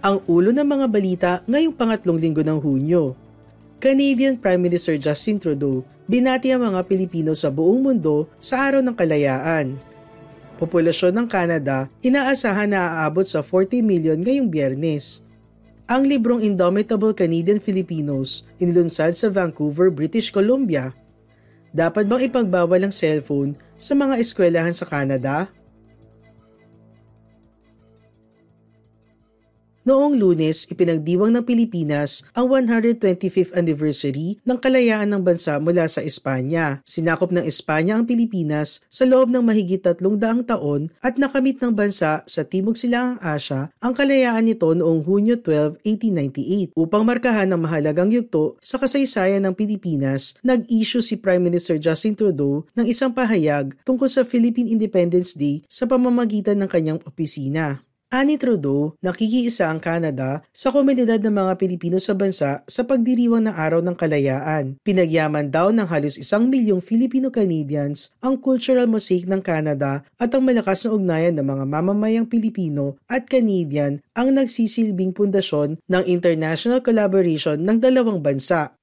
Ang ulo ng mga balita ngayong pangatlong linggo ng Hunyo. Canadian Prime Minister Justin Trudeau binati ang mga Pilipino sa buong mundo sa Araw ng Kalayaan. Populasyon ng Canada inaasahan na aabot sa 40 million ngayong biyernes. Ang librong Indomitable Canadian Filipinos inilunsad sa Vancouver, British Columbia. Dapat bang ipagbawal ang cellphone sa mga eskwelahan sa Canada? Noong lunes, ipinagdiwang ng Pilipinas ang 125th anniversary ng kalayaan ng bansa mula sa Espanya. Sinakop ng Espanya ang Pilipinas sa loob ng mahigit tatlong daang taon at nakamit ng bansa sa Timog Silangang Asya ang kalayaan nito noong Hunyo 12, 1898. Upang markahan ang mahalagang yugto sa kasaysayan ng Pilipinas, nag-issue si Prime Minister Justin Trudeau ng isang pahayag tungkol sa Philippine Independence Day sa pamamagitan ng kanyang opisina. Ani Trudeau, nakikiisa ang Canada sa komunidad ng mga Pilipino sa bansa sa pagdiriwang ng Araw ng Kalayaan. Pinagyaman daw ng halos isang milyong Filipino-Canadians ang cultural mosaic ng Canada at ang malakas na ugnayan ng mga mamamayang Pilipino at Canadian ang nagsisilbing pundasyon ng international collaboration ng dalawang bansa.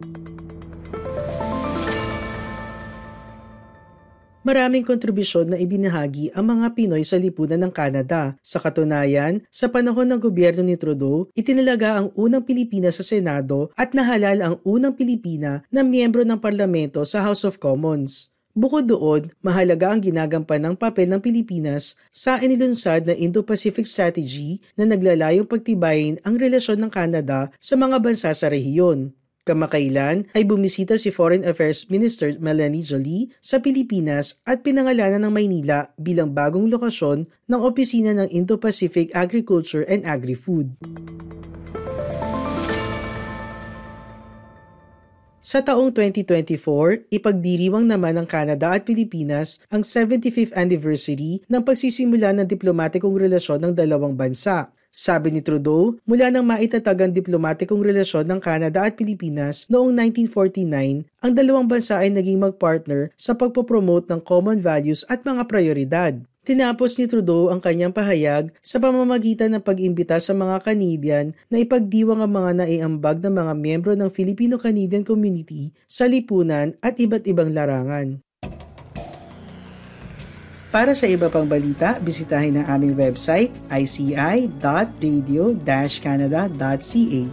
Maraming kontribusyon na ibinahagi ang mga Pinoy sa lipunan ng Canada. Sa katunayan, sa panahon ng gobyerno ni Trudeau, itinalaga ang unang Pilipina sa Senado at nahalal ang unang Pilipina na miyembro ng parlamento sa House of Commons. Bukod doon, mahalaga ang ginagampan ng papel ng Pilipinas sa inilunsad na Indo-Pacific Strategy na naglalayong pagtibayin ang relasyon ng Canada sa mga bansa sa rehiyon. Kamakailan ay bumisita si Foreign Affairs Minister Melanie Jolie sa Pilipinas at pinangalanan ng Maynila bilang bagong lokasyon ng opisina ng Indo-Pacific Agriculture and Agri-Food. Sa taong 2024, ipagdiriwang naman ng Canada at Pilipinas ang 75th anniversary ng pagsisimula ng diplomatikong relasyon ng dalawang bansa. Sabi ni Trudeau, mula nang maitatag ang diplomatikong relasyon ng Canada at Pilipinas noong 1949, ang dalawang bansa ay naging magpartner sa pagpopromote ng common values at mga prioridad. Tinapos ni Trudeau ang kanyang pahayag sa pamamagitan ng pag-imbita sa mga Canadian na ipagdiwang ang mga naiambag ng mga miyembro ng Filipino-Canadian community sa lipunan at iba't ibang larangan. Para sa iba pang balita, bisitahin ang aming website ici.radio-canada.ca.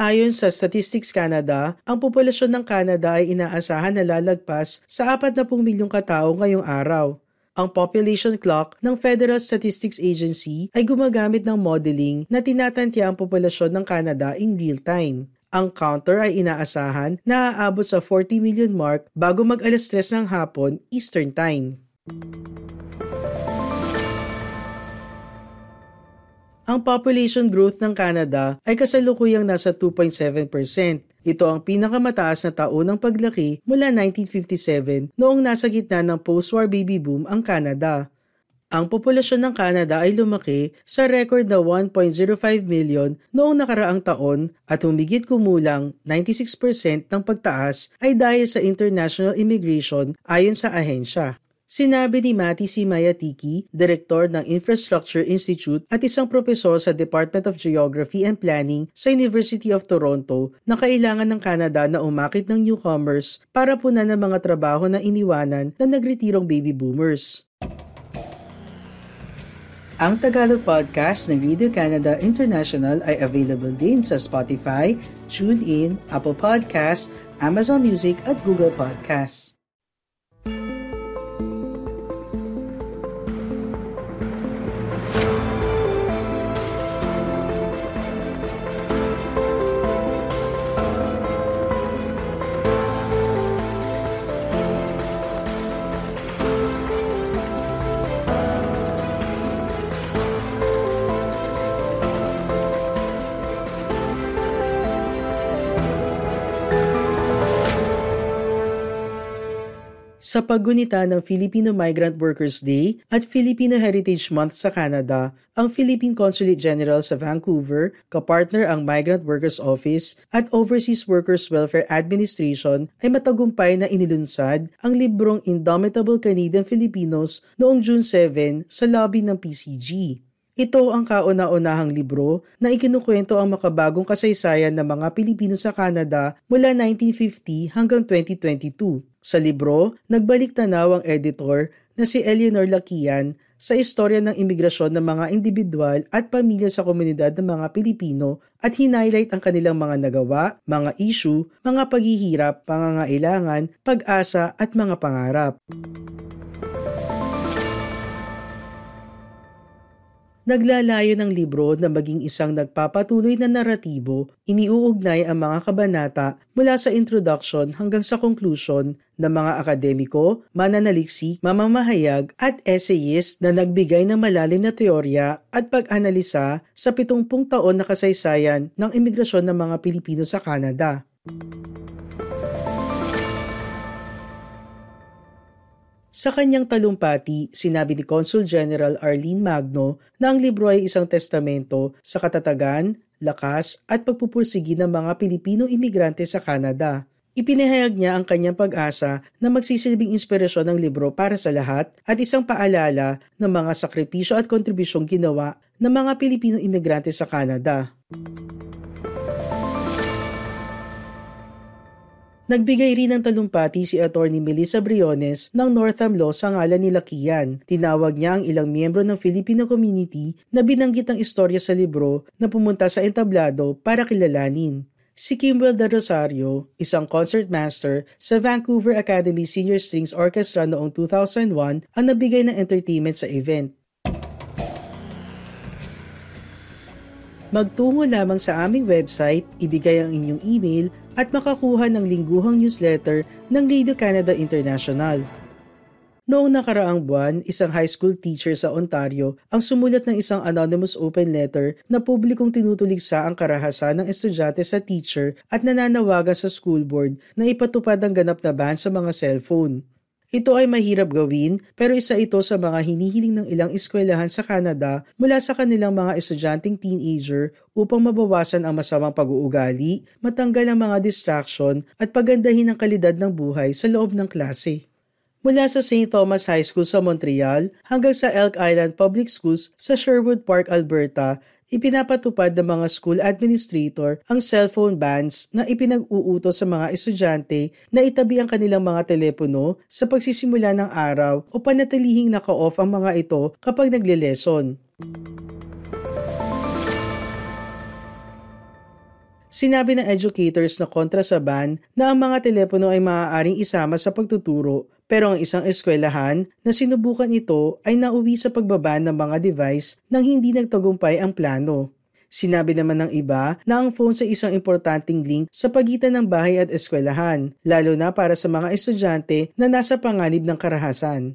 Ayon sa Statistics Canada, ang populasyon ng Canada ay inaasahan na lalagpas sa 40 milyong katao ngayong araw. Ang population clock ng Federal Statistics Agency ay gumagamit ng modeling na tinatantya ang populasyon ng Canada in real time. Ang counter ay inaasahan na aabot sa 40 million mark bago mag alas 3 ng hapon Eastern Time. Ang population growth ng Canada ay kasalukuyang nasa 2.7%. Ito ang pinakamataas na taon ng paglaki mula 1957 noong nasa gitna ng post-war baby boom ang Canada. Ang populasyon ng Canada ay lumaki sa record na 1.05 million noong nakaraang taon at humigit kumulang 96% ng pagtaas ay dahil sa international immigration ayon sa ahensya. Sinabi ni Mati C. Mayatiki, Direktor ng Infrastructure Institute at isang propesor sa Department of Geography and Planning sa University of Toronto na kailangan ng Canada na umakit ng newcomers para punan ng mga trabaho na iniwanan na nagretirong baby boomers. Ang Tagalog podcast ng Radio Canada International ay available din sa Spotify, TuneIn, Apple Podcasts, Amazon Music at Google Podcasts. Sa paggunita ng Filipino Migrant Workers Day at Filipino Heritage Month sa Canada, ang Philippine Consulate General sa Vancouver, kapartner ang Migrant Workers Office at Overseas Workers Welfare Administration ay matagumpay na inilunsad ang librong Indomitable Canadian Filipinos noong June 7 sa lobby ng PCG. Ito ang kauna-unahang libro na ikinukwento ang makabagong kasaysayan ng mga Pilipino sa Canada mula 1950 hanggang 2022. Sa libro, nagbalik tanaw ang editor na si Eleanor Lakian sa istorya ng imigrasyon ng mga individual at pamilya sa komunidad ng mga Pilipino at hinighlight ang kanilang mga nagawa, mga issue, mga paghihirap, pangangailangan, pag-asa at mga pangarap. Naglalayo ng libro na maging isang nagpapatuloy na naratibo, iniuugnay ang mga kabanata mula sa introduction hanggang sa conclusion ng mga akademiko, mananaliksik, mamamahayag at essayist na nagbigay ng malalim na teorya at pag-analisa sa 70 taon na kasaysayan ng imigrasyon ng mga Pilipino sa Canada. Sa kanyang talumpati, sinabi ni Consul General Arlene Magno na ang libro ay isang testamento sa katatagan, lakas at pagpupursigi ng mga Pilipino imigrante sa Canada. Ipinahayag niya ang kanyang pag-asa na magsisilbing inspirasyon ng libro para sa lahat at isang paalala ng mga sakripisyo at kontribusyong ginawa ng mga Pilipino imigrante sa Canada. Nagbigay rin ng talumpati si Attorney Melissa Briones ng Northam Law sa ngalan ni Lakian. Tinawag niya ang ilang miyembro ng Filipino community na binanggit ang istorya sa libro na pumunta sa entablado para kilalanin. Si Kimwell de Rosario, isang concertmaster sa Vancouver Academy Senior Strings Orchestra noong 2001 ang nabigay ng entertainment sa event. Magtungo lamang sa aming website, ibigay ang inyong email at makakuha ng lingguhang newsletter ng Radio Canada International. Noong nakaraang buwan, isang high school teacher sa Ontario ang sumulat ng isang anonymous open letter na publikong tinutuligsa ang karahasan ng estudyante sa teacher at nananawagan sa school board na ipatupad ang ganap na ban sa mga cellphone. Ito ay mahirap gawin pero isa ito sa mga hinihiling ng ilang eskwelahan sa Canada mula sa kanilang mga estudyanteng teenager upang mabawasan ang masamang pag-uugali, matanggal ang mga distraction at pagandahin ang kalidad ng buhay sa loob ng klase. Mula sa St. Thomas High School sa Montreal hanggang sa Elk Island Public Schools sa Sherwood Park, Alberta, ipinapatupad ng mga school administrator ang cellphone bans na ipinag-uutos sa mga estudyante na itabi ang kanilang mga telepono sa pagsisimula ng araw o panatilihing naka-off ang mga ito kapag nagle-lesson. Sinabi ng educators na kontra sa ban na ang mga telepono ay maaaring isama sa pagtuturo pero ang isang eskwelahan na sinubukan ito ay nauwi sa pagbaban ng mga device nang hindi nagtagumpay ang plano. Sinabi naman ng iba na ang phone sa isang importanteng link sa pagitan ng bahay at eskwelahan, lalo na para sa mga estudyante na nasa panganib ng karahasan.